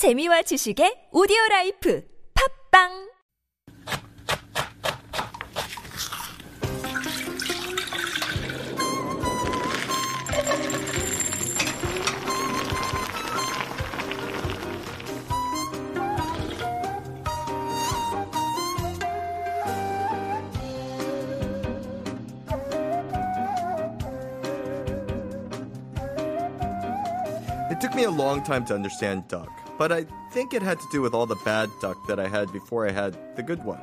재미와 지식의 오디오 라이프 팝빵 It took me a long time to understand tteok but I think it had to do with all the bad tteok that I had before I had the good one.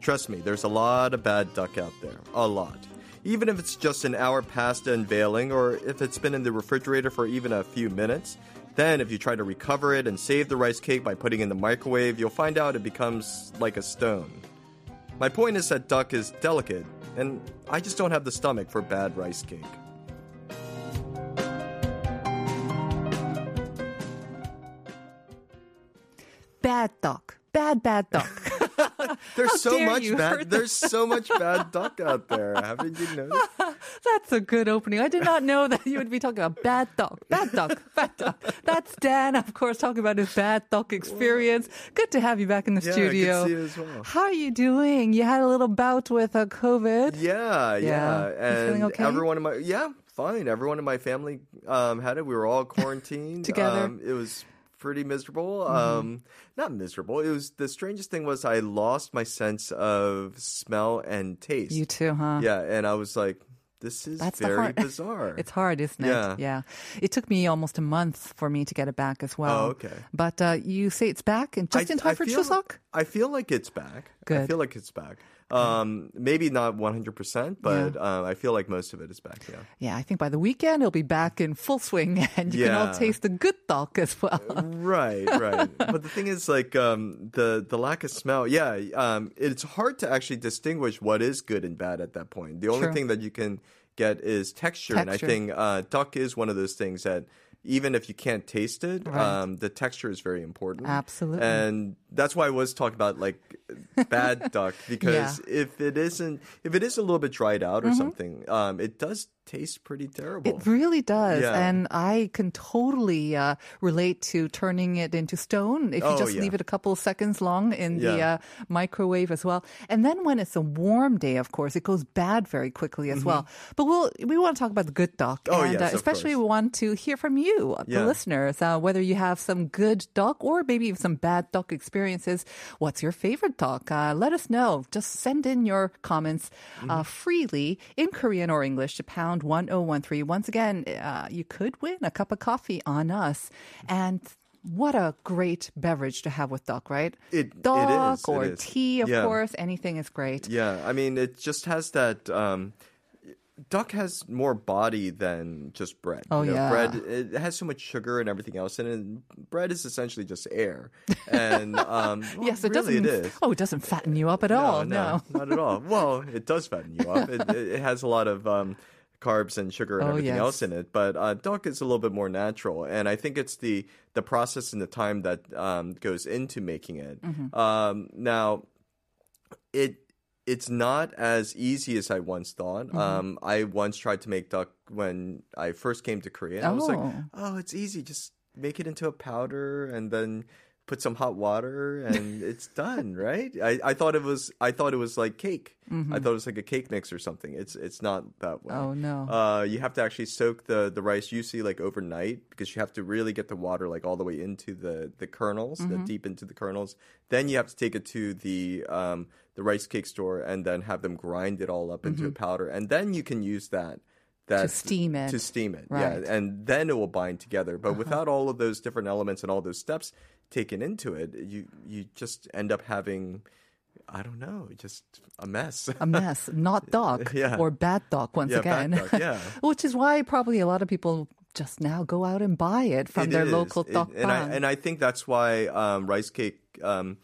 Trust me, there's a lot of bad tteok out there. A lot. Even if it's just an hour past unveiling, or if it's been in the refrigerator for even a few minutes, then if you try to recover it and save the rice cake by putting in the microwave, you'll find out it becomes like a stone. My point is that tteok is delicate, and I just don't have the stomach for bad rice cake. Bad tteok. Bad, bad tteok. There's so much you bad. There's so much bad tteok out there. Haven't you noticed? That's a good opening. I did not know that you would be talking about bad tteok, bad tteok, bad tteok. That's Dan, of course, talking about his bad tteok experience. Good to have you back in the Yeah, good to studio. see you as well. How are you doing? You had a little bout with uh, COVID. Yeah, yeah. Yeah. And feeling okay? everyone in my yeah, fine. Everyone in my family um, had it. We were all quarantined Together? Um, it was pretty miserable. Mm-hmm. Um, not miserable. It was the strangest thing was I lost my sense of smell and taste. You too, huh? Yeah, and I was like, this is That's very hard- bizarre. It's hard, isn't it? Yeah. Yeah. It took me almost a month for me to get it back as well. Oh, okay. But uh, you say it's back and just I- in time I for feel Chuseok? I feel like it's back. I feel like it's back. Um, maybe not 100%, but uh, I feel like most of it is back, yeah. Yeah, I think by the weekend it'll be back in full swing and you can all taste the good tteok as well. right, right. but the thing is, like, um, the the lack of smell. Yeah, um, it's hard to actually distinguish what is good and bad at that point. The only True. thing that you can get is texture, and I think uh, tteok is one of those things that. Even if you can't taste it, Right. um, the texture is very important. Absolutely. and that's why I was talking about like bad tteok because if it isn't, if it is a little bit dried out or Mm-hmm. something, um, it does taste pretty terrible. It really does. Yeah. And I can totally uh, relate to turning it into stone if you Oh, just yeah. leave it a couple of seconds long in the uh, microwave as well. And then when it's a warm day, of course, it goes bad very quickly as well. But we'll, we want to talk about the good tteok. Mm-hmm. Oh, and yes, of especially we want to hear from you, the Yeah. listeners, uh, whether you have some good tteok or maybe even some bad tteok experiences. What's your favorite talk? Uh, let us know. Just send in your comments uh, Mm-hmm. freely in Korean or English to pound 1013. Once again, uh, you could win a cup of coffee on us. And what a great beverage to have with tteok, right? It- it tteok is, it or is. tea, of Yeah. course. Anything is great. Yeah, I mean, it just has that. Um, tteok has more body than just bread. Oh, you know, yeah. bread it has so much sugar and everything else, and it, bread is essentially just air. And um, well, Yes, it really doesn't. It is. Oh, it doesn't fatten you up at all. No. not at all. Well, it does fatten you up. It, it, it has a lot of um, carbs and sugar and Oh, everything yes. else in it. But uh, tteok is a little bit more natural, and I think it's the the process and the time that um, goes into making it. Mm-hmm. Um, now, it it's not as easy as I once thought. Mm-hmm. Um, I once tried to make tteok when I first came to Korea. I was like, Oh. oh, it's easy. Just make it into a powder and then put some hot water and it's done, right? I, I thought it was I thought it was like cake. I thought it was like a cake mix or something. It's it's not that way. Mm-hmm. Oh, no. Uh, you have to actually soak the the rice usually like overnight because you have to really get the water like all the way into the the kernels, the Mm-hmm. deep into the kernels. Then you have to take it to the um the rice cake store and then have them grind it all up into a powder, and then you can use that. That, Mm-hmm. steam it. To steam it, Right. Uh-huh. yeah, and then it will bind together. But without all of those different elements and all those steps taken into it, you you just end up having, I don't know, just a mess. a mess, not tteok Yeah. or bad tteok once Yeah, again. yeah. Which is why probably a lot of people just now go out and buy it from It their is. local duck and I, and I think that's why um, rice cake um,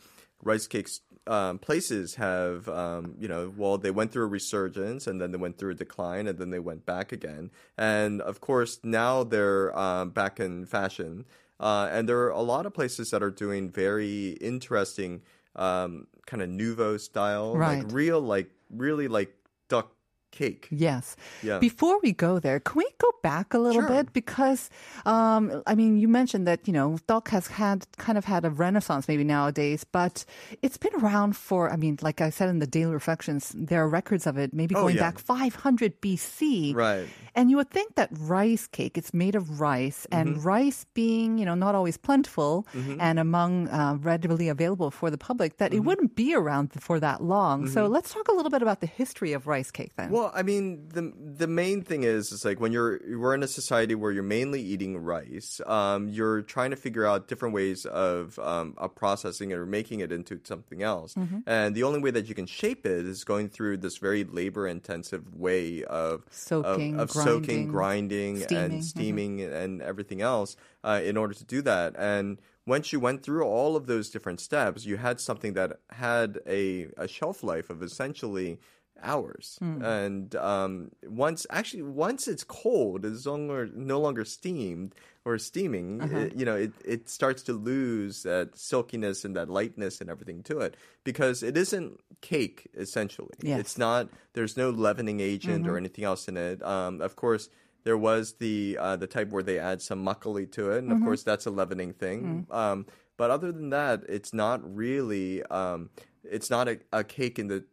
rice cakes um, places have um, you know well they went through a resurgence and then they went through a decline and then they went back again and of course now they're um, back in fashion uh, and there are a lot of places that are doing very interesting um, kind of nouveau style Right. like real like really like tteok cake Yes. Yeah. Before we go there, can we go back a little Sure. bit because, um, I mean, you mentioned that you know tteok has had kind of had a renaissance maybe nowadays, but it's been around for. I mean, like I said in the Daily Reflections, there are records of it maybe Oh, going yeah. back 500 BC. Right. And you would think that rice cake, it's made of rice, and Mm-hmm. rice being, you know, not always plentiful and among uh, readily available for the public, that Mm-hmm. it wouldn't be around for that long. So let's talk a little bit about the history of rice cake then. Well, I mean, the the main thing is, is like when you're we're in a society where you're mainly eating rice, um, you're trying to figure out different ways of um, of processing it or making it into something else. Mm-hmm. And the only way that you can shape it is going through this very labor intensive way of Soaking, of, of soaking, grinding, grinding, steaming. and steaming and everything else uh, in order to do that. And once you went through all of those different steps, you had something that had a, a shelf life of essentially hours. Hmm. And um, once, actually, once it's cold, it's longer, no longer steamed or steaming. Uh-huh. It, you know, it, it starts to lose that silkiness and that lightness and everything to it because it isn't cake essentially. Yes. Mm-hmm. It's not. There's no leavening agent or anything else in it. Um, of course. There was the uh, the type where they add some makgeolli to it, and of Mm-hmm. course that's a leavening thing. Mm. Um, but other than that, it's not really. Um, it's not a, a cake in the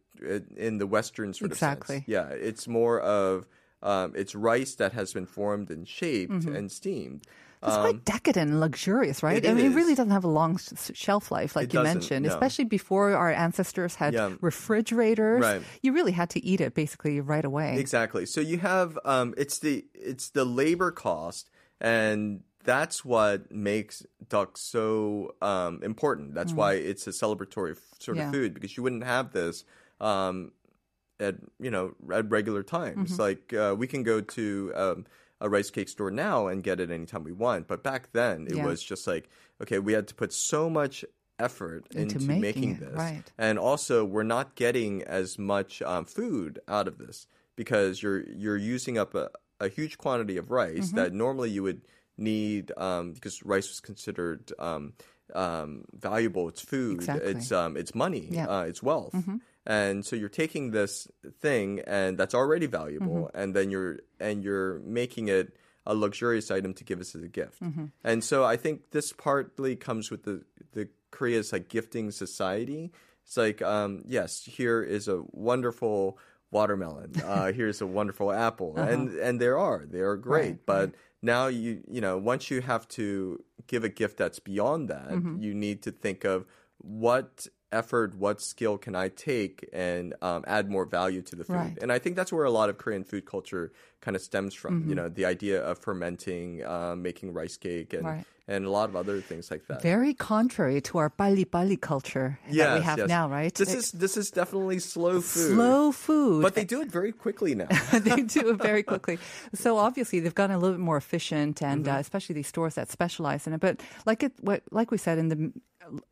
in the Western sort Exactly. of sense. Yeah, it's more of um, it's rice that has been formed and shaped Mm-hmm. and steamed. It's quite decadent and luxurious, right? Um, it I mean, it is. really doesn't have a long shelf life, like It you mentioned, no. especially before our ancestors had Yeah. refrigerators. Right. You really had to eat it basically right away. Exactly. So you have um, it's the it's the labor cost, and that's what makes tteok so um, important. That's why it's a celebratory f- sort Mm. Yeah. of food because you wouldn't have this. Um, at you know at regular times, Mm-hmm. like uh, we can go to um, a rice cake store now and get it anytime we want. But back then, it Yeah. was just like okay, we had to put so much effort Into into, making it, this, right. and also we're not getting as much um, food out of this because you're you're using up a, a huge quantity of rice Mm-hmm. that normally you would need um, because rice was considered um, um, valuable. It's food. Exactly. It's um, it's money. Yeah. Mm-hmm. Uh, it's wealth. And so you're taking this thing and that's already valuable, Mm-hmm. and then you're and you're making it a luxurious item to give us as a gift. Mm-hmm. And so I think this partly comes with the the Korea's like gifting society. It's like um, yes, here is a wonderful watermelon. Uh, here's a wonderful apple, and and there are they are great, Uh-huh. Right, but now you you know once you have to give a gift that's beyond that, Mm-hmm. you need to think of what effort, what skill can I take and um, add more value to the food. Right. And I think that's where a lot of Korean food culture kind of stems from. Mm-hmm. You know, the idea of fermenting, um, making rice cake, and Right. and a lot of other things like that. Very contrary to our bali bali culture that we have yes. now, right? This It- is this is definitely slow food. slow food. But they do it very quickly now. they do it very quickly. So obviously they've gotten a little bit more efficient, and Mm-hmm. uh, especially these stores that specialize in it. But like it, what, like we said in the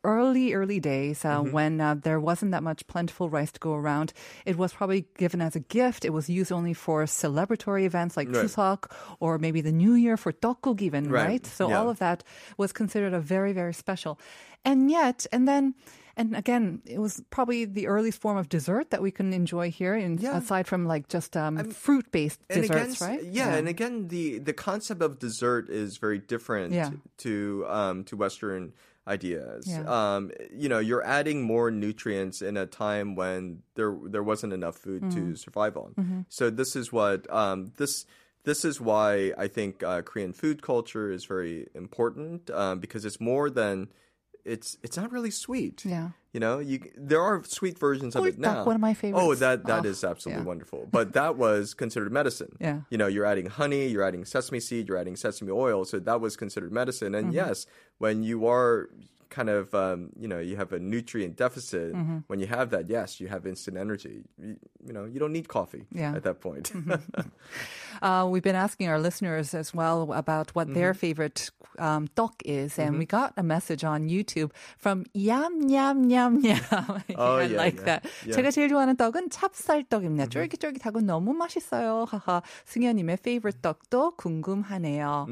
early early days uh, Mm-hmm. when uh, there wasn't that much plentiful rice to go around, it was probably given as a gift. It was used only for celebratory events like Right. Chuseok or maybe the New Year for Tteokguk even, Right. right? So Yeah. all of that was considered a very very special, and yet and then. And again, it was probably the earliest form of dessert that we can enjoy here, in, Yeah. aside from like just um, fruit-based desserts, right? Yeah, and again, the the concept of dessert is very different Yeah. to um, to Western ideas. Yeah. Um, you know, you're adding more nutrients in a time when there there wasn't enough food Mm-hmm. to survive on. So this is what um, this. This is why I think uh, Korean food culture is very important um, because it's more than it's it's not really sweet. Yeah. You know, you there are sweet versions of it now. one of my Oh, favorites. that that Oh, is absolutely yeah. wonderful. But that was considered medicine. Yeah. You know, you're adding honey, you're adding sesame seed, you're adding sesame oil, so that was considered medicine. And Mm-hmm. yes, when you are kind of um, you know you have a nutrient deficit Mm-hmm. when you have that yes you have instant energy you, you know you don't need coffee Yeah. at that point Uh, we've been asking our listeners as well about what their Mm-hmm. favorite um, 떡 is, and we got a message on YouTube from 얌얌얌얌. Oh, I yeah, like yeah, that. yeah. 제가 제일 좋아하는 떡은 찹쌀떡입니다. Mm-hmm. 쫄깃쫄깃하고 너무 맛있어요. 하하. 승현님의 favorite 떡도 궁금하네요.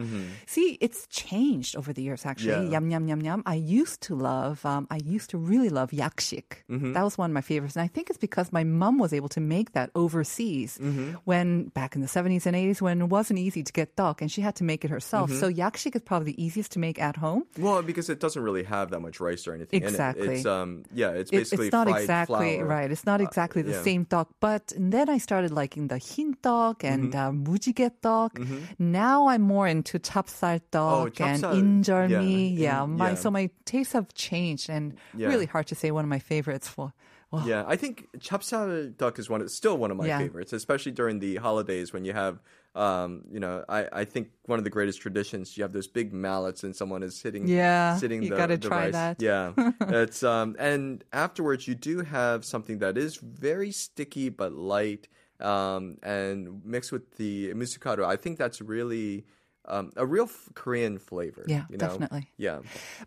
See, it's changed over the years. Actually, Mm-hmm. Yeah. 얌얌얌얌. I used used to love, um, I used to really love yakshik. Mm-hmm. That was one of my favorites. And I think it's because my mom was able to make that overseas Mm-hmm. when back in the 70s and 80s when it wasn't easy to get tteok and she had to make it herself. Mm-hmm. So yakshik is probably the easiest to make at home. Well, because it doesn't really have that much rice or anything Exactly. in it. It's um yeah, it's It- basically it's not exactly flour. right. It's not exactly the yeah. same tteok. But then I started liking the hin tteok and Mm-hmm. uh, mujige tteok. Now I'm more into chapsal tteok and chapsal, injeolmi. yeah, Yeah, in- my yeah. so my tastes have changed and Yeah. really hard to say one of my favorites for. Well, Yeah, I think chapsal tteok is one of, still one of my Yeah. favorites, especially during the holidays when you have um, you know, I, I think one of the greatest traditions, you have those big mallets and someone is sitting Yeah, sitting you the, gotta the try rice. that. Yeah. it's um and afterwards you do have something that is very sticky but light um and mixed with the musukado. I think that's really um, a real f- Korean flavor. Yeah, you know? definitely. Yeah.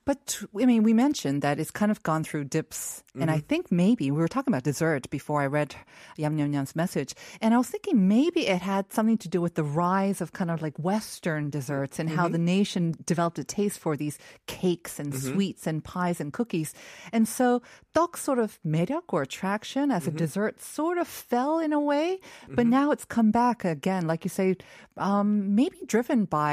But I mean, we mentioned that it's kind of gone through dips, and Mm-hmm. I think maybe we were talking about dessert before I read Yam Yam Yam's message, and I was thinking maybe it had something to do with the rise of kind of like Western desserts and Mm-hmm. how the nation developed a taste for these cakes and Mm-hmm. sweets and pies and cookies, and so 떡 sort of 매력 or attraction as a Mm-hmm. dessert sort of fell in a way, but now it's come back again, like you say, um, maybe driven by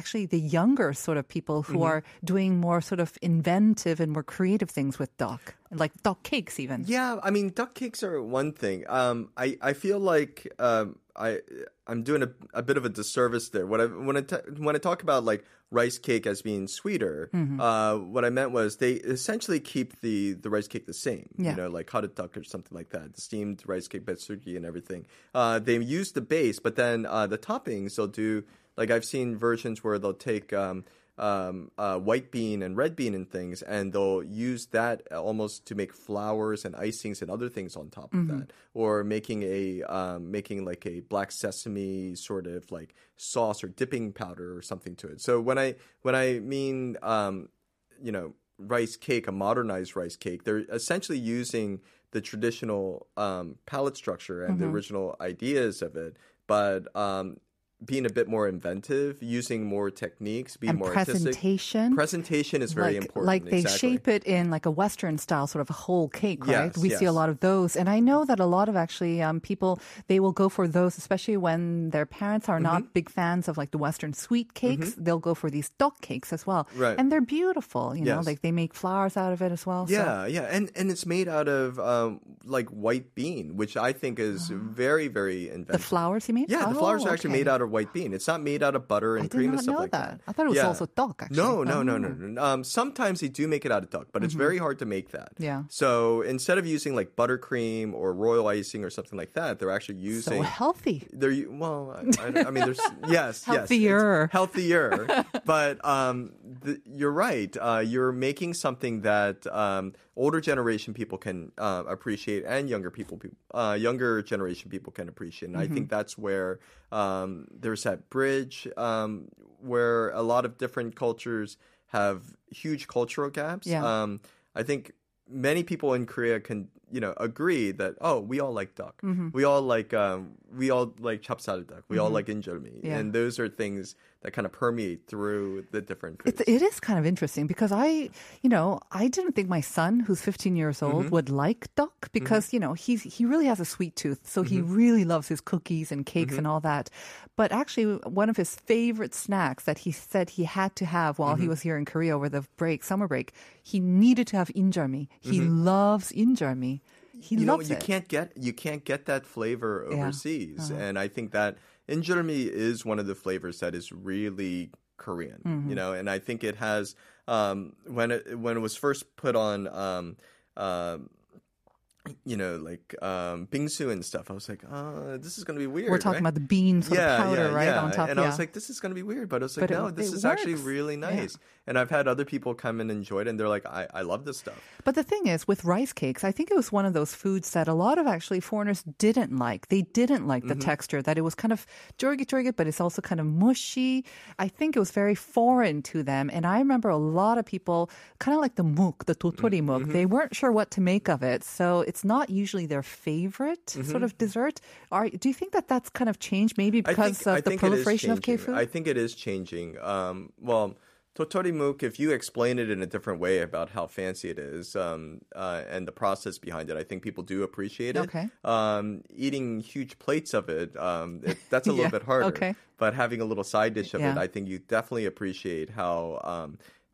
actually the younger sort of people who Mm-hmm. are doing more sort of inventive and more creative things with tteok, like tteok cakes even. Yeah, I mean, tteok cakes are one thing. Um, I I feel like um, I I'm doing a, a bit of a disservice there. What I when I when I talk about like rice cake as being sweeter, Mm-hmm. uh, what I meant was they essentially keep the the rice cake the same. Yeah. You know, like hot duck or something like that. The steamed rice cake, betsugi, and everything. Uh, they use the base, but then uh, the toppings they'll do. Like I've seen versions where they'll take. Um, um, uh, white bean and red bean and things, and they'll use that almost to make flowers and icings and other things on top of that, or making a um, making like a black sesame sort of like sauce or dipping powder or something to it. So when I when I mean um, you know rice cake, a modernized rice cake, they're essentially using the traditional um, palette structure and the original ideas of it, but um, being a bit more inventive, using more techniques, being And more artistic. presentation. Presentation is very like, important. Like they exactly. shape it in like a Western style, sort of a whole cake, right? Yes, we see a lot of those, and I know that a lot of actually um, people they will go for those, especially when their parents are Mm-hmm. not big fans of like the Western sweet cakes. They'll go for these tteok cakes as well, Right. And they're beautiful, you know, like they make flowers out of it as well. so- Yeah, yeah, and and it's made out of um, like white bean, which I think is very, very inventive. the flowers you mean? Yeah, the Oh, flowers are actually okay. made out of white bean. It's not made out of butter and I cream and stuff like that. I thought it was also tteok, actually. No, no, no, no, Oh. no. Um, sometimes they do make it out of tteok, but it's very hard to make that. Mm-hmm. Yeah. So instead of using like buttercream or royal icing or something like that, they're actually using So healthy. They're well, I, I, I mean, there's yes, yes, Healthier. healthier. but um, the, you're right. Uh, you're making something that um, older generation people can uh, appreciate, and younger people, uh, younger generation people can appreciate. And I Mm-hmm. think that's where um, there's that bridge um, where a lot of different cultures have huge cultural gaps. Yeah. Um, I think many people in Korea can, you know, agree that oh, we all like tteok. Mm-hmm. We all like um, we all like chapsal tteok. We all like injolmi, Yeah. and those are things that kind of permeate through the different foods. It's, it is kind of interesting because I, you know, I didn't think my son, who's 15 years old, Mm-hmm. would like tteok because, you know, he's he really has a sweet tooth, so he Mm-hmm. really loves his cookies and cakes and all that. But actually, one of his favorite snacks that he said he had to have while Mm-hmm. he was here in Korea over the break, summer break, he needed to have injeolmi. He loves injeolmi. He you know, you it. can't get you can't get that flavor Yeah. Uh-huh. overseas, and I think that injolmi is one of the flavors that is really Korean. Mm-hmm. You know, and I think it has um, when it when it was first put on. Um, um, you know, like um, bingsu and stuff. I was like, oh, this is going to be weird. We're talking right? about the bean sort of powder, right, on top. And yeah. I was like, this is going to be weird, but I was like, But it- no, this it is actually works. really Yeah. nice. And I've had other people come and enjoy it, and they're like, I, I love this stuff. But the thing is, with rice cakes, I think it was one of those foods that a lot of actually foreigners didn't like. They didn't like the mm-hmm. texture, that it was kind of jorgit jorgit, but it's also kind of mushy. I think it was very foreign to them. And I remember a lot of people, kind of like the muk, the mm, totori muk, mm-hmm. they weren't sure what to make of it. So it's not usually their favorite sort of dessert. Are, do you think that that's kind of changed maybe because think, of I the think it is proliferation of K food? I think it is changing. Um, well, Totorimuk, if you explain it in a different way about how fancy it is um, uh, and the process behind it, I think people do appreciate it. Okay. Um, eating huge plates of it, um, it that's a little Yeah, bit harder. okay. But having a little side dish of it, I think you definitely appreciate how.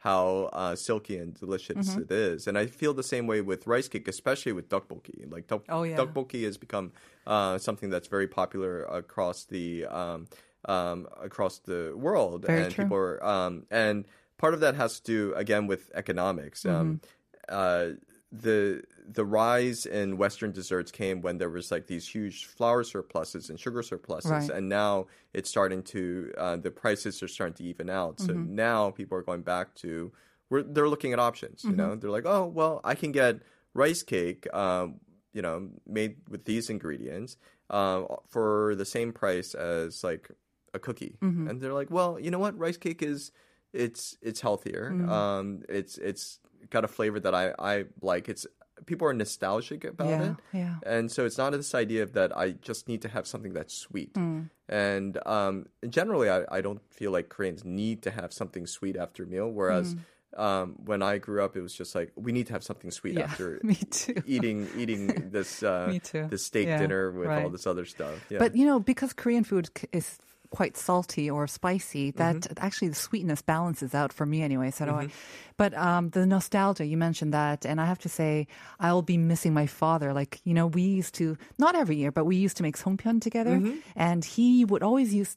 Um, how uh, silky and delicious Mm-hmm. it is, and I feel the same way with rice cake, especially with tteokbokki. Like tok- Oh, yeah. tteokbokki has become uh, something that's very popular across the um, um, across the world, Very and true. people are um, and part of that has to do again with economics. Um, Mm-hmm. uh, the the rise in Western desserts came when there was like these huge flour surpluses and sugar surpluses, Right. and now it's starting to uh, the prices are starting to even out. So Mm-hmm. now people are going back to we're, they're looking at options. You Mm-hmm. know, they're like, oh well, I can get rice cake, um, you know, made with these ingredients uh, for the same price as like a cookie, Mm-hmm. and they're like, well, you know what, rice cake is it's it's healthier. Mm-hmm. Um, it's it's got a flavor that I I like. It's people are nostalgic about Yeah, it. yeah. And so it's not this idea of that I just need to have something that's sweet. Mm. And um, generally, I, I don't feel like Koreans need to have something sweet after a meal. Whereas um, when I grew up, it was just like we need to have something sweet Mm. Yeah, after me too. eating eating this uh, this steak Yeah, dinner with all this other stuff. Yeah. But you know, because Korean food is quite salty or spicy, that Mm-hmm. actually the sweetness balances out for me anyway. So I. But um, the nostalgia, you mentioned that, and I have to say, I'll be missing my father. Like you know, we used to not every year, but we used to make songpyeon together, Mm-hmm. and he would always use.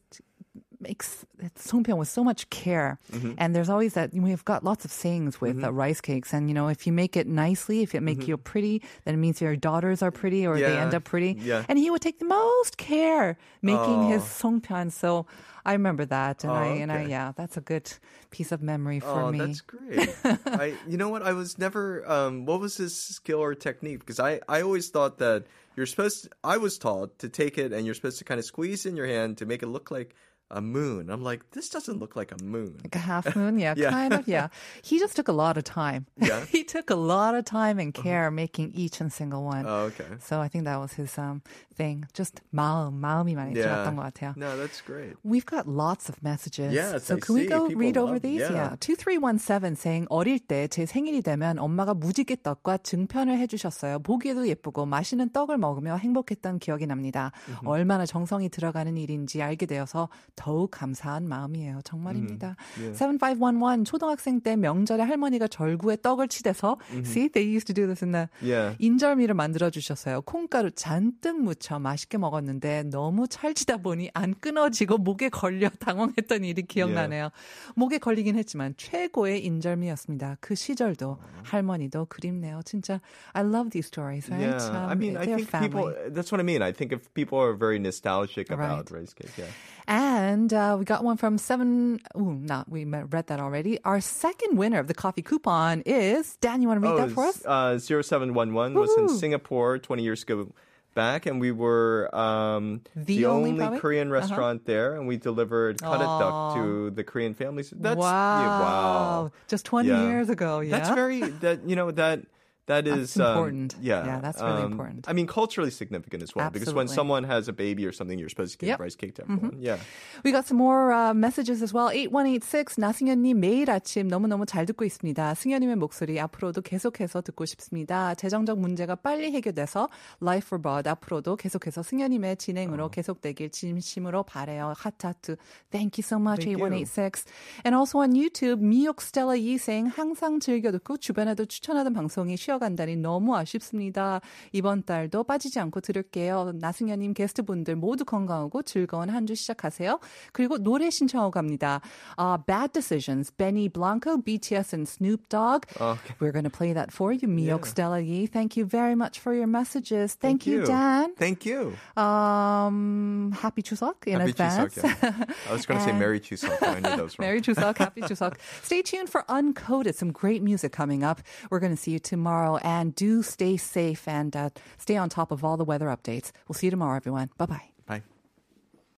Makes songpyeon with so much care, Mm-hmm. and there's always that we've got lots of sayings with uh, rice cakes, and you know if you make it nicely, if it make you pretty, then it means your daughters are pretty or they Mm-hmm. End up pretty. yeah. And he would take the most care making his Oh. songpyeon. So I remember that, and Oh, I and I yeah, that's a good piece of memory for oh, me. that's great. I, you know what? I was never. Um, what was his skill or technique? Because I, I always thought that you're supposed. To, I was taught to take it and you're supposed to kind of squeeze in your hand to make it look like a moon. I'm like, this doesn't look like a moon. Like a half moon, yeah, Yeah. kind of, yeah. He just took a lot of time. Yeah? Uh-huh. he took a lot of time and care making each and single one. Oh, okay. So I think that was his um thing. Just 마음, 마음이 많이 Yeah. 들었던 것 같아요. No, that's great. We've got lots of messages. Yes, so I can we see. go People read over love- these? yeah. 2317 saying 어릴 때 제 생일이 되면 엄마가 무지개 떡과 증편을 해주셨어요. 보기에도 예쁘고 맛있는 떡을 먹으며 행복했던 기억이 납니다. 얼마나 정성이 들어가는 일인지 알게 되어서 더욱 감사한 마음이에요. 정말입니다. 7511 초등학생 때 명절에 할머니가 절구에 떡을 치대서 see they used to do this in the Yeah. 인절미를 만들어 주셨어요. 콩가루 잔뜩 묻혀 맛있게 먹었는데 너무 찰지다 보니 안 끊어지고 목에 걸려 당황했던 일이 기억나네요. 목에 걸리긴 했지만 최고의 인절미였습니다. 그 시절도 할머니도 그립네요. 진짜 I love these stories, right? Yeah, I Um, mean, I think family. people. That's what I mean. I think if people are very nostalgic about Right. rice cake, yeah. And uh, we got one from seven. Ooh, not we read that already. Our second winner of the coffee coupon is Dan. You want to read that for us? Uh, 0711 was in Singapore 20 years ago back, and we were um, The only, probably? Korean Uh-huh. restaurant there, and we delivered tteok to the Korean families. That's wow. yeah, wow. Just 20 Yeah. years ago. Yeah. That's very that you know that that is That's um, important. yeah, Yeah, that's really um, important. I mean, culturally significant as well because when Absolutely. someone has a baby or something, you're supposed to give Yep. Mm-hmm. rice cake to everyone. Yeah. We got some more uh, messages as well. 8186 나승현님 매일 아침 너무너무 잘 듣고 있습니다. 승현님의 목소리 앞으로도 계속해서 듣고 싶습니다. 재정적 문제가 빨리 해결돼서 Life for Bud 앞으로도 계속해서 승현님의 진행으로 어. 계속되길 진심으로 바래요. 하트하트. Thank you so much, Thank you. 8186. And also on YouTube, 미역 스텔라 이생 항상 즐겨 듣고 주변에도 추천하던 방송이 쉬어 간다니 너무 아쉽습니다. 이번 달도 빠지지 않고 들을게요. 나승현님 게스트분들 모두 건강하고 즐거운 한 주 시작하세요. 그리고 노래 신청하고 갑니다. Uh, Bad Decisions, Benny Blanco, BTS and Snoop Dogg. Okay. We're going to play that for you, 미역 Yeah. 스텔라 이. Thank you very much for your messages. Thank, you, Dan. Thank you. Um, happy Chuseok in Happy advance. Chuseok. Yeah. I was going to say Merry Chuseok, I knew that was wrong. Merry Chuseok, happy Chuseok. Stay tuned for Uncoded, some great music coming up. We're going to see you tomorrow, and do stay safe and uh, stay on top of all the weather updates. We'll see you tomorrow, everyone. Bye. Bye.